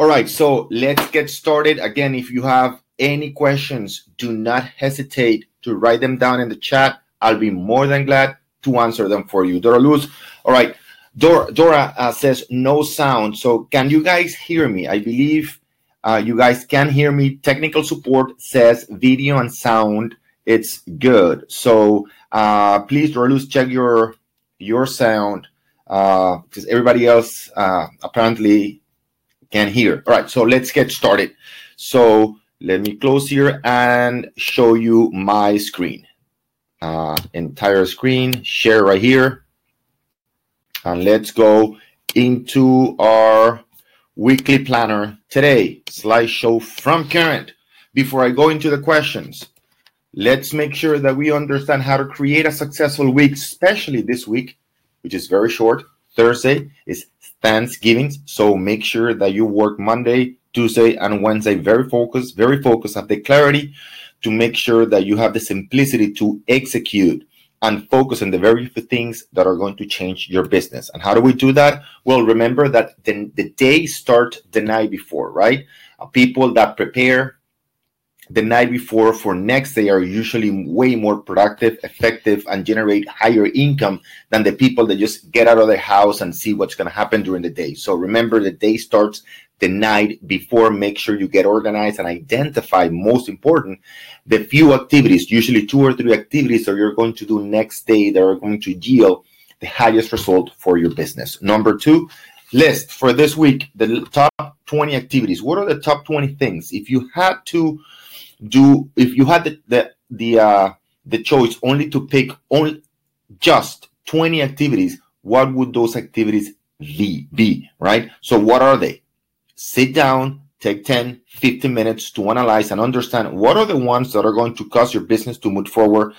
All right, so let's get started. Again, if you have any questions, do not hesitate to write them down in the chat. I'll be more than glad to answer them for you. Dora Luz, all right. Dora, Dora uh, says no sound. So can you guys hear me? I believe uh, you guys can hear me. Technical support says video and sound. It's good. So uh, please, Dora Luz, check your your sound because uh, everybody else uh, apparently can hear. All right, so let's get started. So let me close here and show you my screen. Uh, entire screen, share right here. And let's go into our weekly planner today, slideshow from Current. Before I go into the questions, let's make sure that we understand how to create a successful week, especially this week, which is very short. Thursday is Thanksgiving, so make sure that you work Monday, Tuesday, and Wednesday very focused, very focused, have the clarity to make sure that you have the simplicity to execute and focus on the very few things that are going to change your business. And how do we do that? Well, remember that the, the day starts the night before, right? Uh, people that prepare the night before for next day are usually way more productive, effective, and generate higher income than the people that just get out of their house and see what's going to happen during the day. So remember, the day starts the night before. Make sure you get organized and identify, most important, the few activities, usually two or three activities that you're going to do next day that are going to yield the highest result for your business. Number two, list for this week the top 20 activities. What are the top 20 things? If you had to do if you had the the the, uh, the choice only to pick only just 20 activities what would those activities be, be right? So what are they? Sit down take 10 15 minutes to analyze and understand what are the ones that are going to cause your business to move forward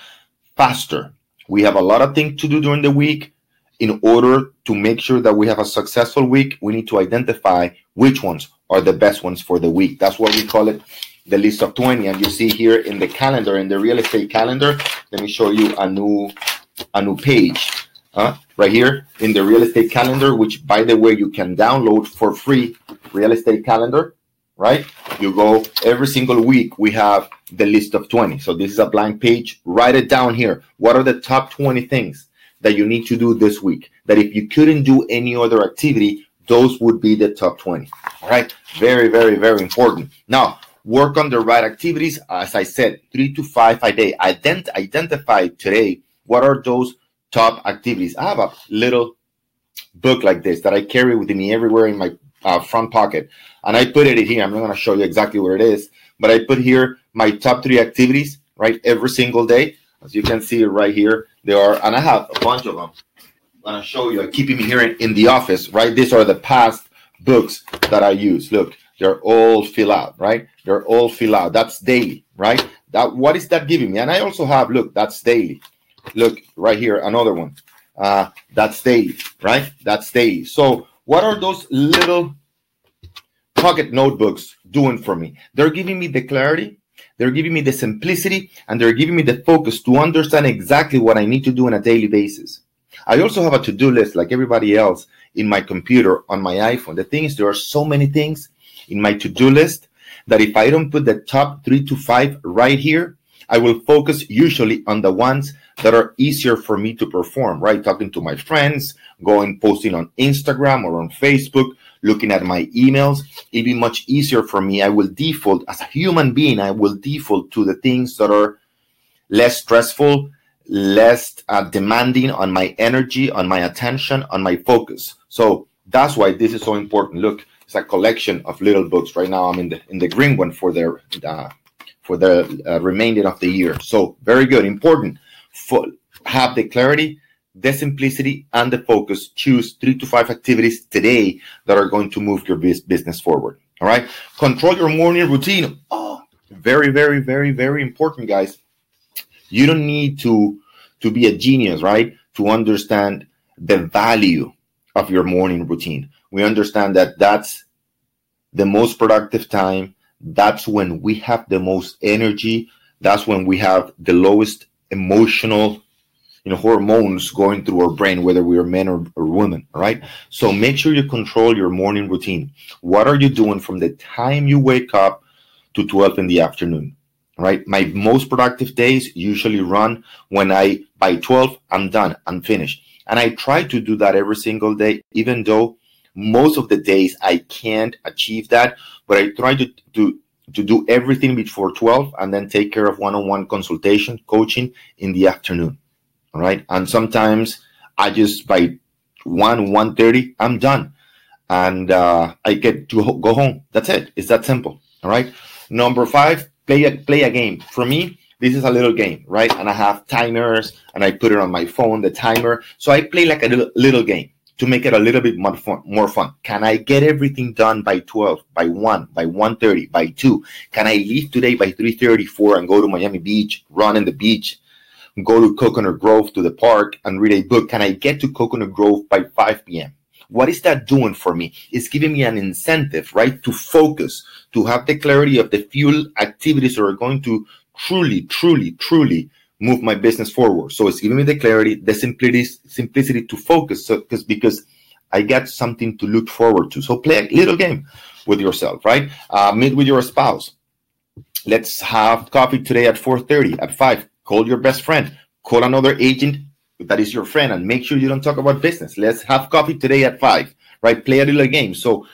faster. We have a lot of things to do during the week. In order to make sure that we have a successful week we need to identify which ones are the best ones for the week. That's what we call it the list of 20 and you see here in the calendar in the real estate calendar let me show you a new a new page uh, right here in the real estate calendar which by the way you can download for free real estate calendar right? You go every single week we have the list of 20 so this is a blank page. Write it down here. What are the top 20 things that you need to do this week? That if you couldn't do any other activity those would be the top 20 all right? Very very very important. Now work on the right activities. As I said, three to five a day. Ident- identify today what are those top activities. I have a little book like this that I carry with me everywhere in my uh, front pocket, and I put it here. I'm not going to show you exactly what it is, but I put here my top three activities right every single day. As you can see right here, there are, and I have a bunch of them. I'm going to show you. I keep them here in, in the office, right? These are the past books that I use. Look, they're all fill out, right? They're all fill out. That's daily, right? That what is that giving me? And I also have look, that's daily. Look right here, another one. Uh, that's daily, right? That's daily. So what are those little pocket notebooks doing for me? They're giving me the clarity, they're giving me the simplicity, and they're giving me the focus to understand exactly what I need to do on a daily basis. I also have a to-do list like everybody else in my computer on my iPhone. The thing is, there are so many things in my to-do list that if I don't put the top three to five right here, I will focus usually on the ones that are easier for me to perform, right? Talking to my friends, going posting on Instagram or on Facebook, looking at my emails. It'd be much easier for me. I will default as a human being, I will default to the things that are less stressful, less uh, demanding on my energy, on my attention, on my focus. So that's why this is so important. Look, it's a collection of little books. Right now, I'm in the in the green one for the uh, for the uh, remainder of the year. So very good, important. For, have the clarity, the simplicity, and the focus. Choose three to five activities today that are going to move your business forward. All right. Control your morning routine. Oh, very, very, very, very important, guys. You don't need to to be a genius, right? To understand the value of your morning routine we understand that that's the most productive time. That's when we have the most energy. That's when we have the lowest emotional you know hormones going through our brain whether we are men or, or women right so make sure you control your morning routine what are you doing from the time you wake up to 12 in the afternoon right my most productive days usually run when i by 12 i'm done i'm finished and i try to do that every single day even though most of the days i can't achieve that but i try to, to to do everything before 12 and then take care of one-on-one consultation coaching in the afternoon all right? And sometimes i just by 1 1.30 i'm done. And uh, i get to ho- go home. That's it. It's that simple all right? Number five play a play a game. For me this is a little game right? And i have timers and i put it on my phone the timer. So i play like a little, little game to make it a little bit more fun, more fun. Can I get everything done by 12, by 1, by 1.30, by 2? Can I leave today by 3.34 and go to Miami Beach, run in the beach, go to Coconut Grove to the park and read a book? Can I get to Coconut Grove by 5 p.m.? What is that doing for me? It's giving me an incentive, right? To focus, to have the clarity of the fuel activities that are going to truly, truly, truly move my business forward. So it's giving me the clarity, the simplicity, simplicity to focus. So because because I get something to look forward to. So play a little game with yourself, right? Uh, meet with your spouse. Let's have coffee today at 4:30, at 5. Call your best friend. Call another agent that is your friend and make sure you don't talk about business. Let's have coffee today at 5, right? Play a little game. So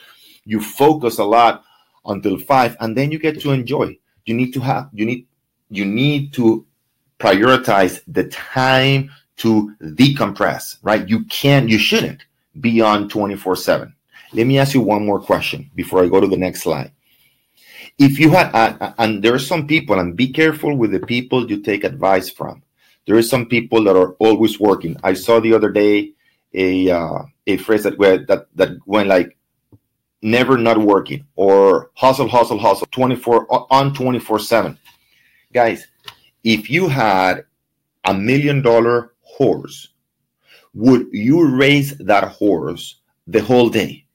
you focus a lot until 5 and then you get to enjoy. You need to have you need you need to prioritize the time to decompress, right? You can't, you shouldn't be on 24 7. Let me ask you one more question before I go to the next slide. If you had, uh, and there are some people, and be careful with the people you take advice from. There are some people that are always working. I saw the other day a uh, a phrase that went that that went like never not working or hustle hustle hustle 24 on 24 7 guys if you had a million dollar horse, would you race that horse the whole day?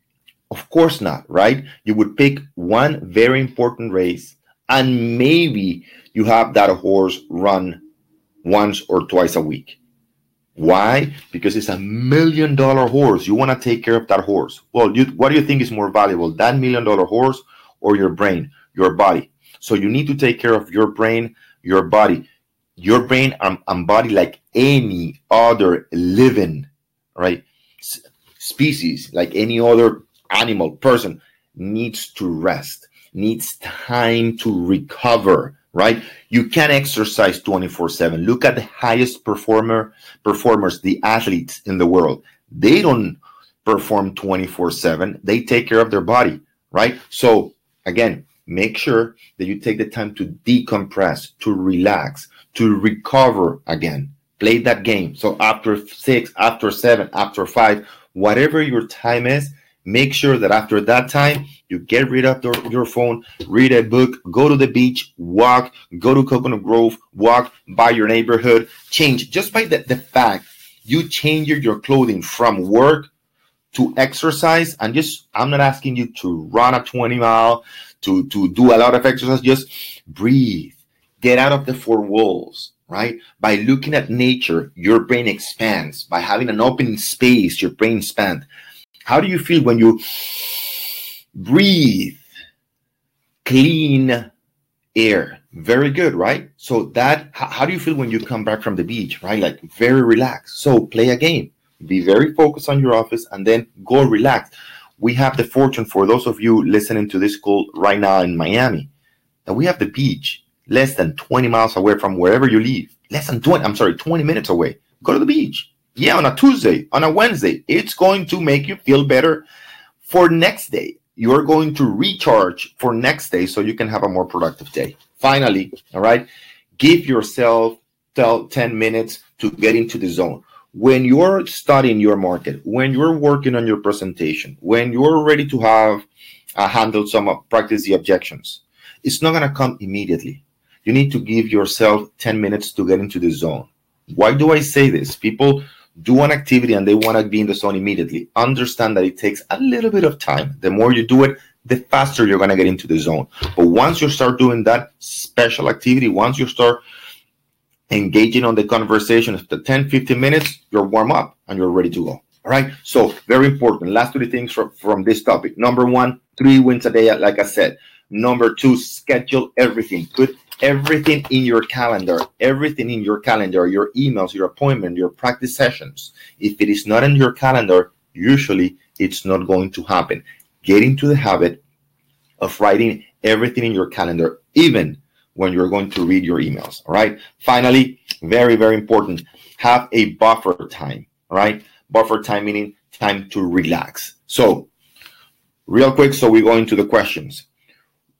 Of course not, right? You would pick one very important race and maybe you have that horse run once or twice a week. Why? Because it's a million dollar horse. You want to take care of that horse. Well, you, what do you think is more valuable, that million dollar horse or your brain, your body? So you need to take care of your brain, your body, your brain and, and body, like any other living, right, S- species, like any other animal, person, needs to rest, needs time to recover, right? You can't exercise 24 7. Look at the highest performer performers, the athletes in the world. They don't perform 24 7. They take care of their body, right? So again, make sure that you take the time to decompress, to relax, to recover again. Play that game. So after six, after seven, after five, whatever your time is, make sure that after that time, you get rid of your phone, read a book, go to the beach, walk, go to Coconut Grove, walk by your neighborhood, change just by the, the fact you change your clothing from work to exercise and just i'm not asking you to run a 20 mile to to do a lot of exercise just breathe. Get out of the four walls right? By looking at nature your brain expands. By having an open space your brain expands how do you feel when you breathe? Clean air. Very good right? So that how, how do you feel when you come back from the beach right? Like very relaxed. So play a game. Be very focused on your office and then go relax we have the fortune for those of you listening to this call right now in miami that we have the beach less than 20 miles away from wherever you live. Less than 20 i'm sorry 20 minutes away. Go to the beach. Yeah on a tuesday on a wednesday it's going to make you feel better for next day. You're going to recharge for next day so you can have a more productive day. Finally all right give yourself 10 minutes to get into the zone when you're studying your market, when you're working on your presentation, when you're ready to have uh, handle some uh, practice the objections, it's not going to come immediately. You need to give yourself 10 minutes to get into the zone. Why do I say this? People do an activity and they want to be in the zone immediately. Understand that it takes a little bit of time. The more you do it, the faster you're going to get into the zone. But once you start doing that special activity, once you start engaging on the conversation after 10, 15 minutes, you're warm up and you're ready to go. All right. So very important. Last three things from, from this topic. Number one, three wins a day, like I said. Number two, schedule everything. Put everything in your calendar, everything in your calendar, your emails, your appointment, your practice sessions. If it is not in your calendar, usually it's not going to happen. Get into the habit of writing everything in your calendar, even when you're going to read your emails. All right. Finally, very, very important, have a buffer time. All right. Buffer time meaning time to relax. So, real quick, so we go into the questions.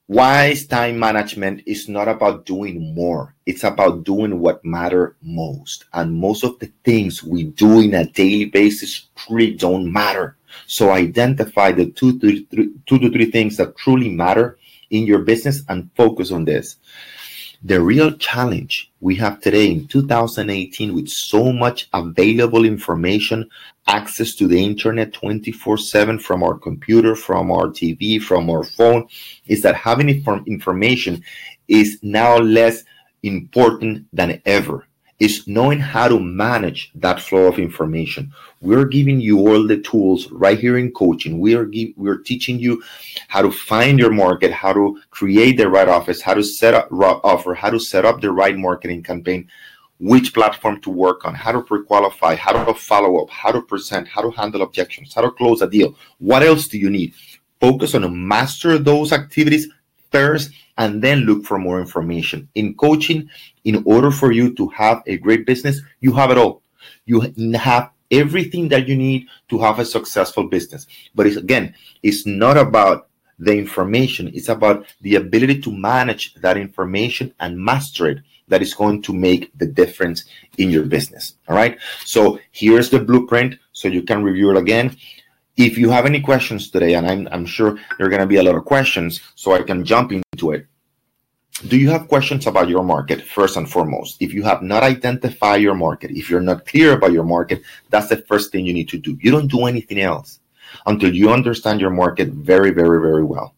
Wise time management is not about doing more. It's about doing what matter most. And most of the things we do in a daily basis truly don't matter. So identify the two to three, two to three things that truly matter in your business and focus on this. The real challenge we have today in 2018 with so much available information, access to the internet 24 7 from our computer, from our TV, from our phone, is that having information is now less important than ever is knowing how to manage that flow of information. We're giving you all the tools right here in coaching. We are give, we're teaching you how to find your market, how to create the right office, how to set up offer, how to set up the right marketing campaign, which platform to work on, how to pre-qualify, how to follow up, how to present, how to handle objections, how to close a deal. What else do you need? Focus on master those activities first and then look for more information. In coaching, in order for you to have a great business, you have it all. You have everything that you need to have a successful business. But it's, again, it's not about the information, it's about the ability to manage that information and master it that is going to make the difference in your business. All right. So here's the blueprint so you can review it again. If you have any questions today, and I'm, I'm sure there are going to be a lot of questions, so I can jump into it. Do you have questions about your market first and foremost? If you have not identified your market, if you're not clear about your market, that's the first thing you need to do. You don't do anything else until you understand your market very, very, very well.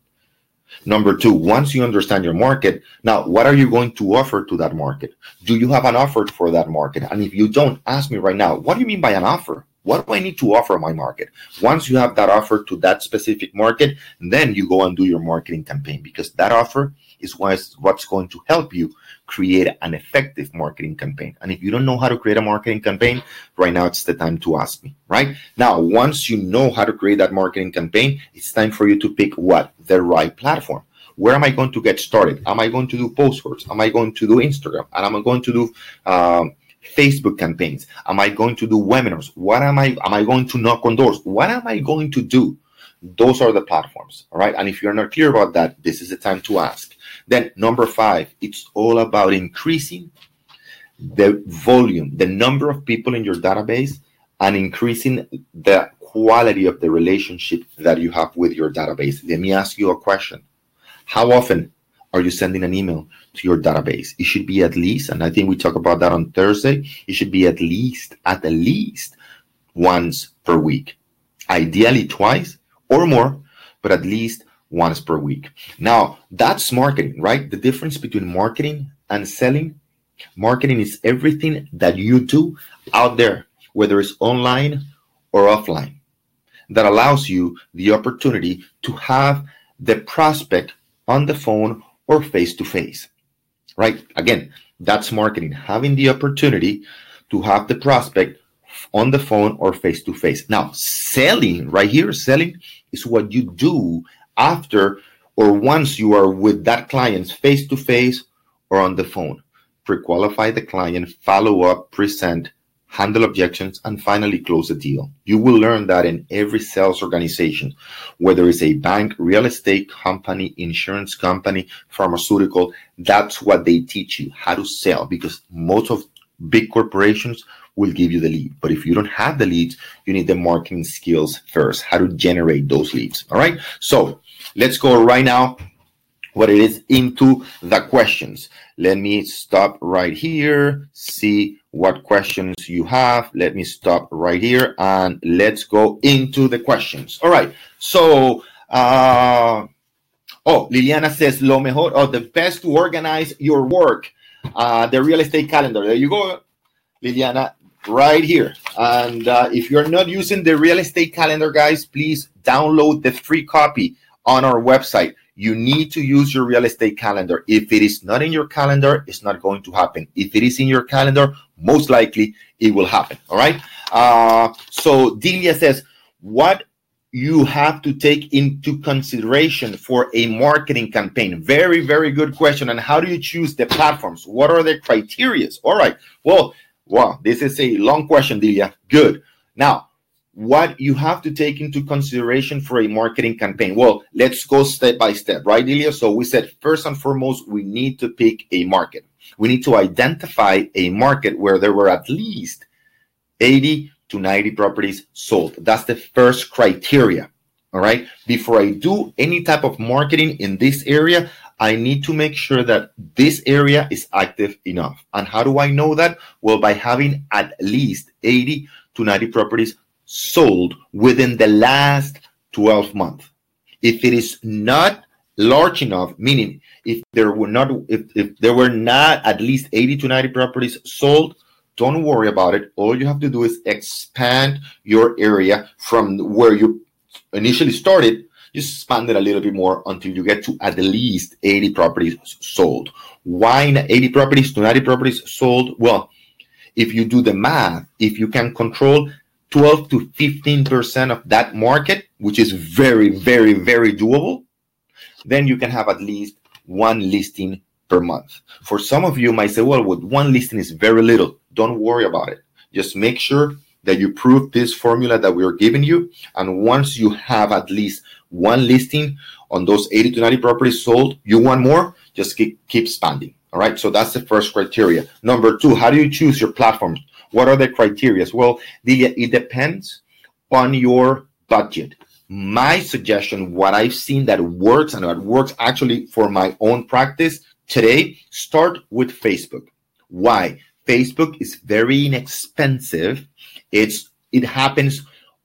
Number two, once you understand your market, now what are you going to offer to that market? Do you have an offer for that market? And if you don't, ask me right now, what do you mean by an offer? What do I need to offer my market? Once you have that offer to that specific market, then you go and do your marketing campaign because that offer is what's going to help you create an effective marketing campaign. And if you don't know how to create a marketing campaign, right now it's the time to ask me, right? Now, once you know how to create that marketing campaign, it's time for you to pick what? The right platform. Where am I going to get started? Am I going to do postcards? Am I going to do Instagram? And am I going to do um, Facebook campaigns? Am I going to do webinars? What am I am I going to knock on doors? What am I going to do? Those are the platforms. All right. And if you're not clear about that, this is the time to ask. Then number five, it's all about increasing the volume, the number of people in your database, and increasing the quality of the relationship that you have with your database. Let me ask you a question. How often are you sending an email to your database? It should be at least, and I think we talk about that on Thursday, it should be at least, at the least once per week. Ideally twice or more, but at least once per week. Now, that's marketing, right? The difference between marketing and selling. Marketing is everything that you do out there, whether it's online or offline, that allows you the opportunity to have the prospect on the phone or face to face, right? Again, that's marketing, having the opportunity to have the prospect on the phone or face to face. Now, selling right here, selling is what you do after or once you are with that client face to face or on the phone. Pre qualify the client, follow up, present, handle objections, and finally close the deal. You will learn that in every sales organization, whether it's a bank, real estate company, insurance company, pharmaceutical, that's what they teach you how to sell because most of big corporations will give you the lead. But if you don't have the leads, you need the marketing skills first, how to generate those leads. All right. So let's go right now what it is into the questions. Let me stop right here, see what questions you have. Let me stop right here and let's go into the questions. All right. So, uh, oh, Liliana says, lo mejor, or the best to organize your work Uh, the real estate calendar. There you go, Liliana, right here. And uh, if you're not using the real estate calendar, guys, please download the free copy on our website. You need to use your real estate calendar. If it is not in your calendar, it's not going to happen. If it is in your calendar, most likely it will happen. All right. Uh, so Delia says, what you have to take into consideration for a marketing campaign? Very, very good question. And how do you choose the platforms? What are the criterias? All right. Well, wow, this is a long question, Delia. Good. Now, what you have to take into consideration for a marketing campaign. Well, let's go step by step, right, Delia? So we said first and foremost, we need to pick a market. We need to identify a market where there were at least 80 to 90 properties sold. That's the first criteria. All right. Before I do any type of marketing in this area, I need to make sure that this area is active enough. And how do I know that? Well, by having at least 80 to 90 properties sold within the last 12 months. If it is not large enough, meaning if there were not if, if there were not at least 80 to 90 properties sold, don't worry about it. All you have to do is expand your area from where you initially started. Just expand it a little bit more until you get to at least 80 properties sold. Why 80 properties to 90 properties sold? Well, if you do the math, if you can control 12 to 15% of that market, which is very, very, very doable, then you can have at least one listing per month. For some of you might say, well, with one listing is very little. Don't worry about it. Just make sure that you prove this formula that we are giving you. And once you have at least one listing on those 80 to 90 properties sold, you want more, just keep, keep expanding. All right. So that's the first criteria. Number two, how do you choose your platforms? What are the criteria? Well, it depends on your budget. My suggestion, what I've seen that works and what works actually for my own practice today, start with Facebook. Why? Facebook is very inexpensive. It's it happens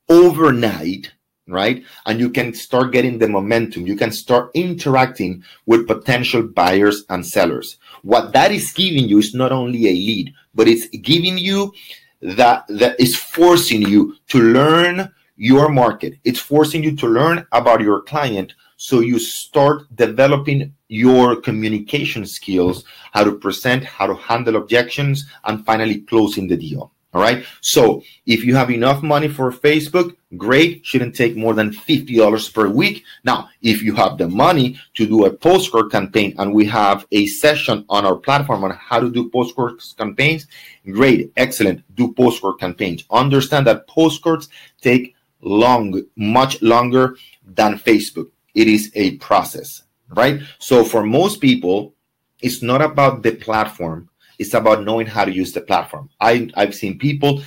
overnight, right? And you can start getting the momentum. You can start interacting with potential buyers and sellers. What that is giving you is not only a lead, but it's giving you that that is forcing you to learn your market. It's forcing you to learn about your client so you start developing your communication skills, how to present, how to handle objections, and finally closing the deal. All right. So if you have enough money for Facebook, great. Shouldn't take more than $50 per week. Now, if you have the money to do a postcard campaign and we have a session on our platform on how to do postcard campaigns, great. Excellent. Do postcard campaigns. Understand that postcards take long, much longer than Facebook. It is a process, right? So for most people, it's not about the platform it's about knowing how to use the platform. I, I've seen people,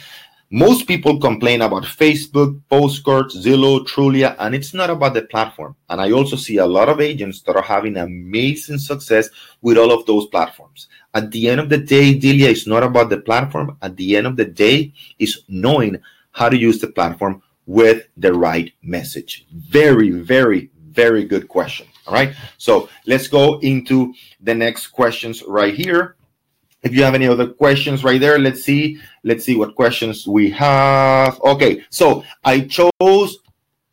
most people complain about Facebook, Postcards, Zillow, Trulia, and it's not about the platform. And I also see a lot of agents that are having amazing success with all of those platforms. At the end of the day, Delia, it's not about the platform. At the end of the day, it's knowing how to use the platform with the right message. Very, very, very good question. All right. So let's go into the next questions right here. If you have any other questions right there, let's see. Let's see what questions we have. Okay, so I chose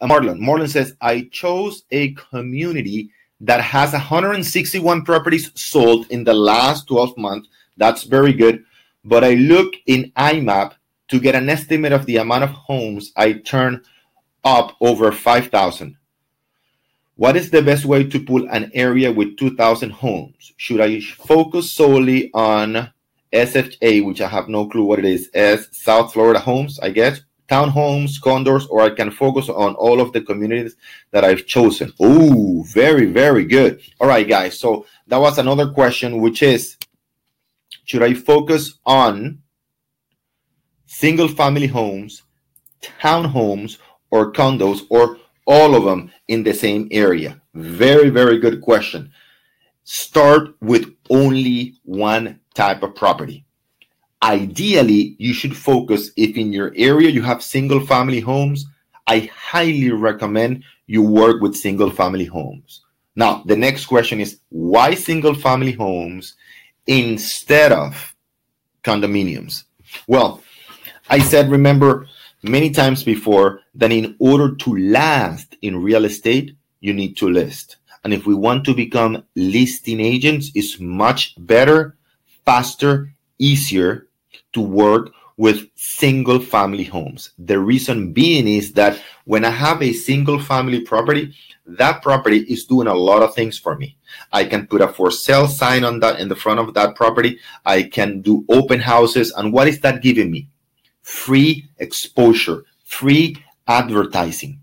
uh, Marlon. Marlon says, I chose a community that has 161 properties sold in the last 12 months. That's very good. But I look in iMapp to get an estimate of the amount of homes I turn up over 5,000. What is the best way to pull an area with 2,000 homes? Should I focus solely on SFA, which I have no clue what it is, as South Florida homes, I guess, townhomes, condos, or I can focus on all of the communities that I've chosen? Oh, very, very good. All right, guys. So that was another question, which is should I focus on single family homes, townhomes, or condos, or all of them in the same area? Very, very good question. Start with only one type of property. Ideally, you should focus if in your area you have single family homes. I highly recommend you work with single family homes. Now, the next question is why single family homes instead of condominiums? Well, I said, remember many times before that in order to last in real estate, you need to list. And if we want to become listing agents, it's much better, faster, easier to work with single family homes. The reason being is that when I have a single family property, that property is doing a lot of things for me. I can put a for sale sign on that in the front of that property. I can do open houses. And what is that giving me? Free exposure, free advertising.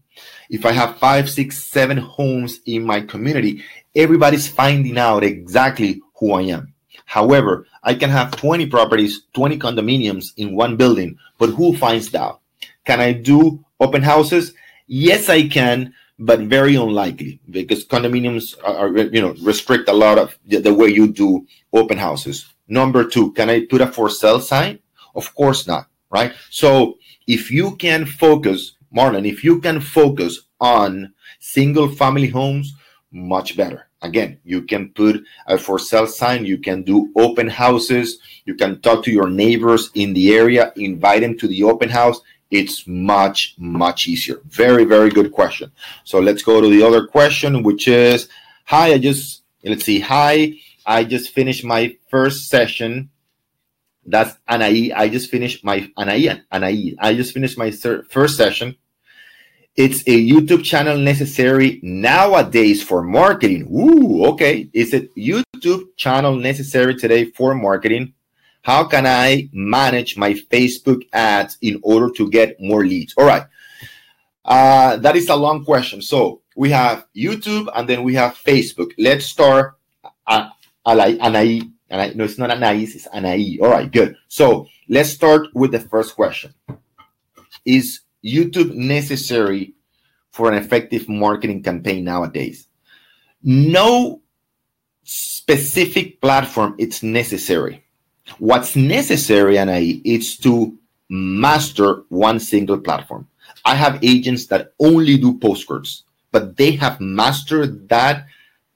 If I have five, six, seven homes in my community, everybody's finding out exactly who I am. However, I can have 20 properties, 20 condominiums in one building, but who finds out? Can I do open houses? Yes, I can, but very unlikely because condominiums are, are you know restrict a lot of the, the way you do open houses. Number two, can I put a for sale sign? Of course not, right? So if you can focus, Marlon, if you can focus on single family homes, much better. Again, you can put a for sale sign, you can do open houses, you can talk to your neighbors in the area, invite them to the open house it's much, much easier. Very, very good question. So let's go to the other question, which is Hi, I just, let's see. Hi, I just finished my first session. That's Anaí. I just finished my Anaí. Anaí. I just finished my first session. It's a YouTube channel necessary nowadays for marketing. Ooh, okay. Is it YouTube channel necessary today for marketing? How can I manage my Facebook ads in order to get more leads? All right. Uh, that is a long question. So we have YouTube and then we have Facebook. Let's start. Uh, Anai, Anai, no, it's not Anais, it's Anai. All right, good. So let's start with the first question. Is YouTube necessary for an effective marketing campaign nowadays? No specific platform it's necessary What's necessary, and I, is to master one single platform. I have agents that only do postcards, but they have mastered that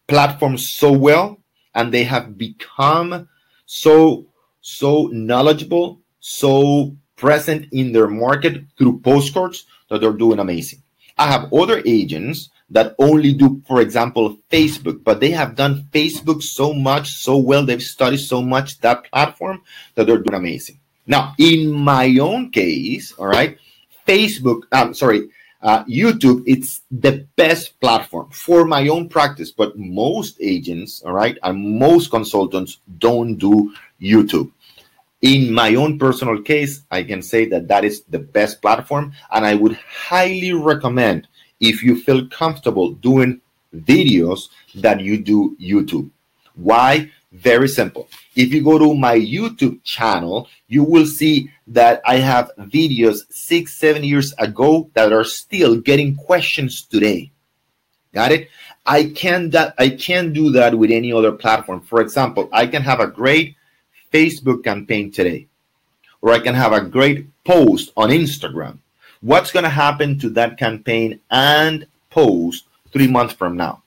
platform so well and they have become so so knowledgeable, so present in their market through postcards that they're doing amazing. I have other agents that only do, for example, Facebook, but they have done Facebook so much, so well, they've studied so much that platform that they're doing amazing. Now, in my own case, all right, Facebook, I'm sorry, uh, YouTube, it's the best platform for my own practice, but most agents, all right, and most consultants don't do YouTube. In my own personal case, I can say that that is the best platform, and I would highly recommend if you feel comfortable doing videos that you do YouTube. Why? Very simple. If you go to my YouTube channel, you will see that I have videos six, seven years ago that are still getting questions today. Got it? I can that I can't do that with any other platform. For example, I can have a great Facebook campaign today, or I can have a great post on Instagram What's going to happen to that campaign and post three months from now?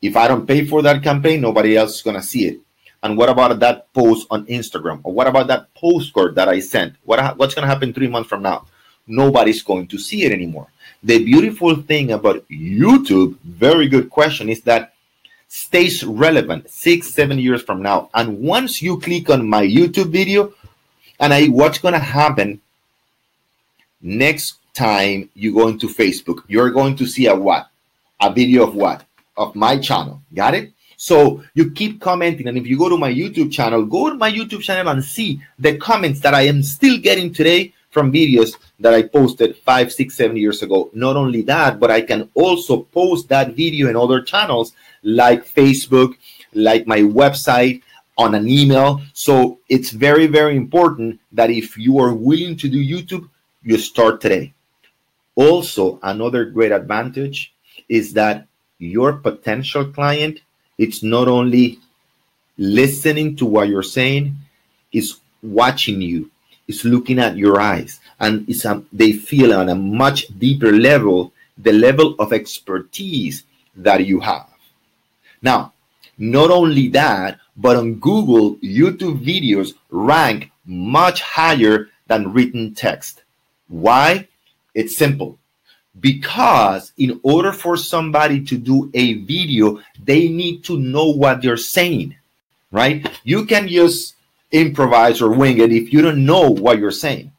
If I don't pay for that campaign, nobody else is going to see it. And what about that post on Instagram? Or what about that postcard that I sent? What, what's going to happen three months from now? Nobody's going to see it anymore. The beautiful thing about YouTube, very good question, is that stays relevant six, seven years from now. And once you click on my YouTube video, and I what's going to happen next time you go into Facebook, you're going to see a what? A video of what? Of my channel. Got it? So you keep commenting. And if you go to my YouTube channel, go to my YouTube channel and see the comments that I am still getting today from videos that I posted five, six, seven years ago. Not only that, but I can also post that video in other channels like Facebook, like my website, on an email. So it's very, very important that if you are willing to do YouTube, you start today. Also, another great advantage is that your potential client it's not only listening to what you're saying, it's watching you, it's looking at your eyes, and it's a, they feel on a much deeper level the level of expertise that you have. Now, Not only that, but on Google, YouTube videos rank much higher than written text. Why? It's simple. Because in order for somebody to do a video, they need to know what they're saying, right? You can just improvise or wing it if you don't know what you're saying.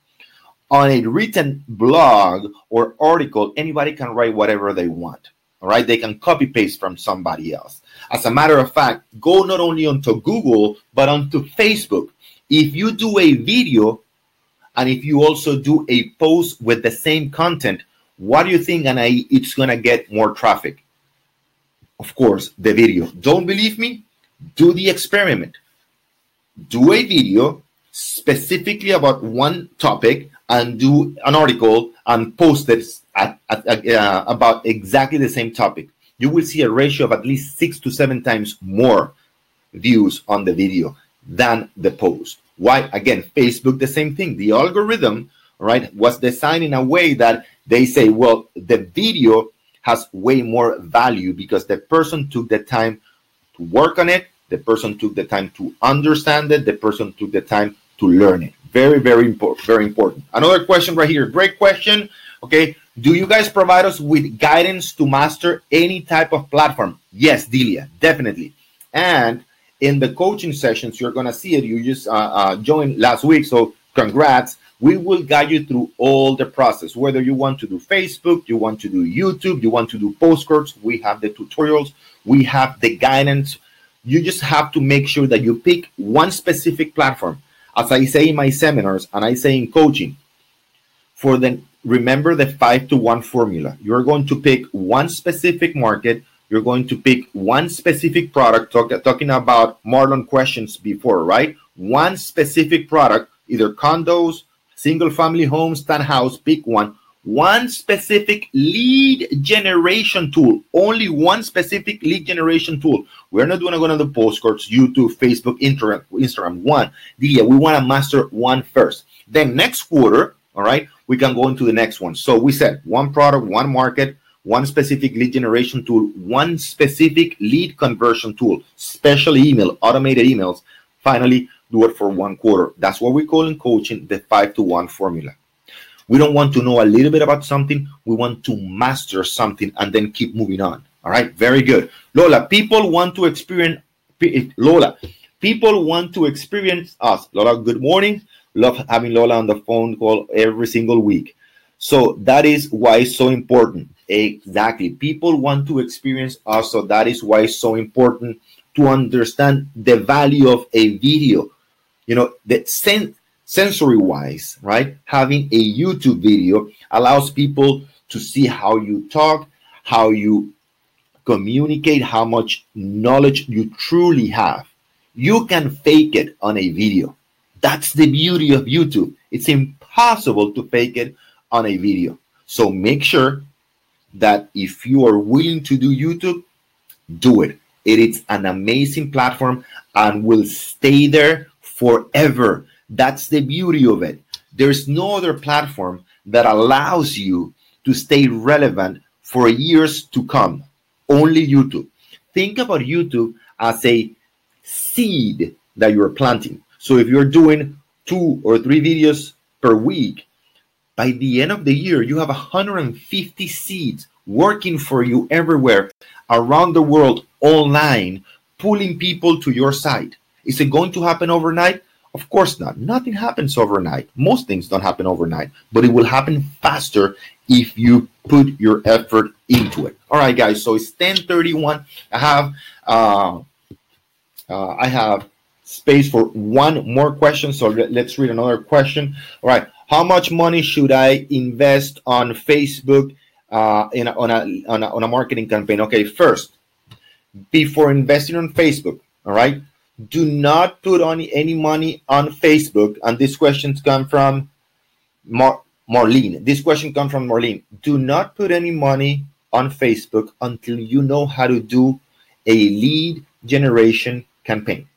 On a written blog or article, anybody can write whatever they want. All right, they can copy paste from somebody else. As a matter of fact, go not only onto Google, but onto Facebook. If you do a video and if you also do a post with the same content, what do you think and I, it's to get more traffic? Of course, the video. Don't believe me? Do the experiment. Do a video specifically about one topic and do an article and post it at, at, uh, about exactly the same topic. You will see a ratio of at least six to seven times more views on the video than the post. Why? Again, Facebook, the same thing. The algorithm, right, was designed in a way that they say, well, the video has way more value because the person took the time to work on it, the person took the time to understand it, the person took the time to learn it. Very, very important. Very important. Another question right here. Great question. Okay. Do you guys provide us with guidance to master any type of platform? Yes, Delia, definitely. And in the coaching sessions, you're going to see it. You just uh, uh, joined last week. So congrats. We will guide you through all the process, whether you want to do Facebook, you want to do YouTube, you want to do postcards. We have the tutorials, we have the guidance. You just have to make sure that you pick one specific platform. As I say in my seminars and I say in coaching, for the remember the five to one formula. You're going to pick one specific market. You're going to pick one specific product. Talk, talking about Marlon questions before, right? One specific product, either condos, single family homes, townhouse, pick one. One specific lead generation tool, only one specific lead generation tool. We're not going to go to the postcards, YouTube, Facebook, Instagram, Instagram. One, yeah, we want to master one first. Then next quarter, all right, we can go into the next one. So we said one product, one market, one specific lead generation tool, one specific lead conversion tool, special email, automated emails. Finally, do it for one quarter. That's what we call in coaching the five to one formula. We don't want to know a little bit about something. We want to master something and then keep moving on. All right, very good. Lola, people want to experience eh, Lola. People want to experience us. Lola, good morning. Love having Lola on the phone call every single week. So that is why it's so important. Exactly. People want to experience us. So that is why it's so important to understand the value of a video you know that sen- sensory wise right having a youtube video allows people to see how you talk how you communicate how much knowledge you truly have. You can fake it on a video. That's the beauty of youtube. It's impossible to fake it on a video. So make sure that if you are willing to do youtube do it. It is an amazing platform and will stay there forever. That's the beauty of it. There's no other platform that allows you to stay relevant for years to come. Only YouTube. Think about YouTube as a seed that you're planting. So if you're doing two or three videos per week, by the end of the year, you have 150 seeds working for you everywhere around the world online, pulling people to your site. Is it going to happen overnight? Of course not. Nothing happens overnight. Most things don't happen overnight, but it will happen faster if you put your effort into it. All right, guys. So it's 10:31. I have uh, uh, I have space for one more question. So let's read another question. All right. How much money should I invest on Facebook uh, in a, on a on a on a marketing campaign? Okay, first, before investing on Facebook, all right do not put on any money on Facebook. And this questions come from Mar- Marlene. This question comes from Marlene. Do not put any money on Facebook until you know how to do a lead generation campaign.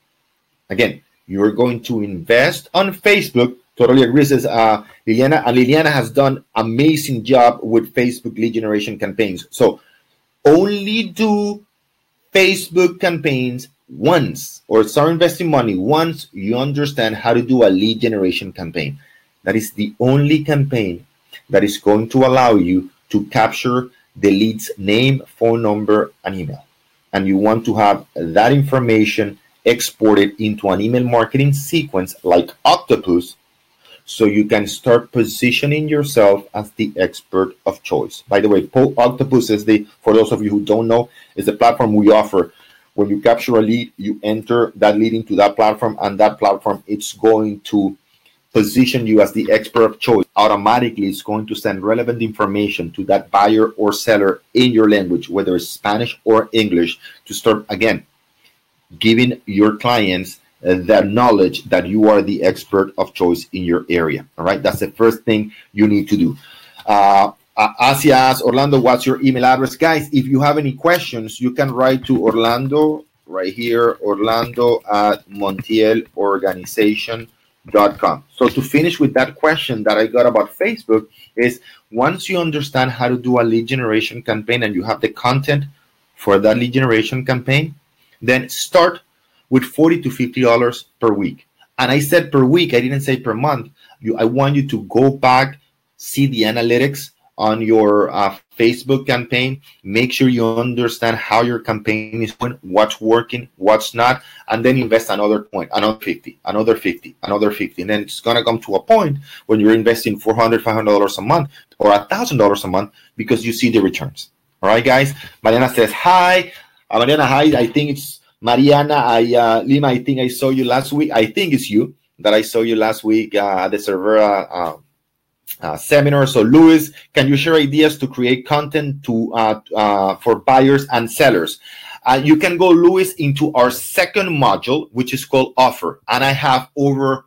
Again, you're going to invest on Facebook. Totally agree, says uh, Liliana. And Liliana has done amazing job with Facebook lead generation campaigns. So only do Facebook campaigns once or start investing money once you understand how to do a lead generation campaign. That is the only campaign that is going to allow you to capture the lead's name, phone number, and email. And you want to have that information exported into an email marketing sequence like Octopus so you can start positioning yourself as the expert of choice. By the way, Octopus is the, for those of you who don't know, is the platform we offer. When you capture a lead, you enter that lead into that platform, and that platform it's going to position you as the expert of choice, automatically it's going to send relevant information to that buyer or seller in your language, whether it's Spanish or English, to start again giving your clients uh, that knowledge that you are the expert of choice in your area. All right, that's the first thing you need to do. Uh, uh, Asia asks, Orlando, what's your email address? Guys, if you have any questions, you can write to Orlando right here, Orlando at Montielorganization.com. So to finish with that question that I got about Facebook is once you understand how to do a lead generation campaign and you have the content for that lead generation campaign, then start with 40 to 50 dollars per week. And I said per week, I didn't say per month. You I want you to go back, see the analytics on your uh, Facebook campaign. Make sure you understand how your campaign is going, what's working, what's not, and then invest another point, another 50, another 50, another 50. And then it's going to come to a point when you're investing $400, $500 a month or $1,000 a month because you see the returns. All right, guys. Mariana says, Hi. Uh, Mariana, hi. I think it's Mariana. I, uh, Lima, I think I saw you last week. I think it's you that I saw you last week uh, at the Cervera uh, seminar. So, Luis, can you share ideas to create content to uh, uh, for buyers and sellers? Uh, you can go, Luis, into our second module, which is called Offer, and I have over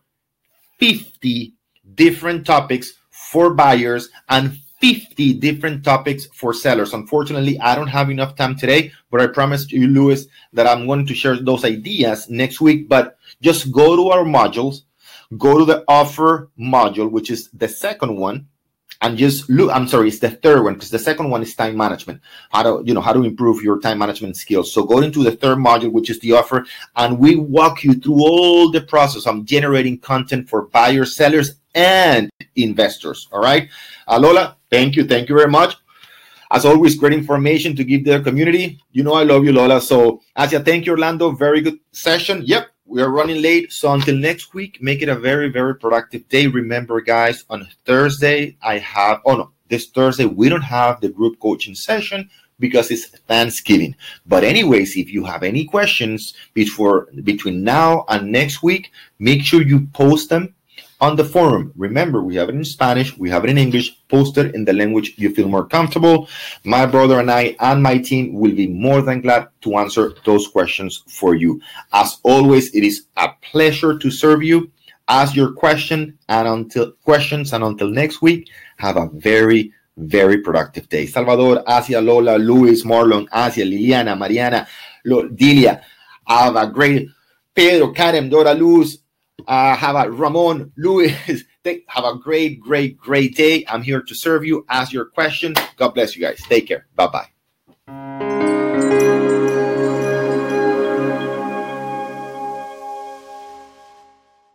50 different topics for buyers and 50 different topics for sellers. Unfortunately, I don't have enough time today, but I promised you, Luis, that I'm going to share those ideas next week. But just go to our modules go to the offer module, which is the second one, and just look. I'm sorry, it's the third one because the second one is time management. How to, you know, how to improve your time management skills. So go into the third module, which is the offer, and we walk you through all the process of generating content for buyers, sellers, and investors. All right, uh, Lola, thank you, thank you very much. As always, great information to give the community. You know I love you, Lola. So, Asia, thank you, Orlando. Very good session. Yep, we are running late. So until next week, make it a very, very productive day. Remember, guys, on Thursday, I have, oh no, this Thursday, we don't have the group coaching session because it's Thanksgiving. But anyways, if you have any questions before between now and next week, make sure you post them on the forum. Remember, we have it in Spanish, we have it in English, posted in the language you feel more comfortable. My brother and I and my team will be more than glad to answer those questions for you. As always, it is a pleasure to serve you. Ask your question and until questions and until next week, have a very very productive day. Salvador, Asia, Lola, Luis, Marlon, Asia, Liliana, Mariana, Dilia, have a great Pedro, Karen, Dora, Luz, uh, have a Ramon, Luis. have a great, great, great day. I'm here to serve you. Ask your question. God bless you guys. Take care. Bye bye.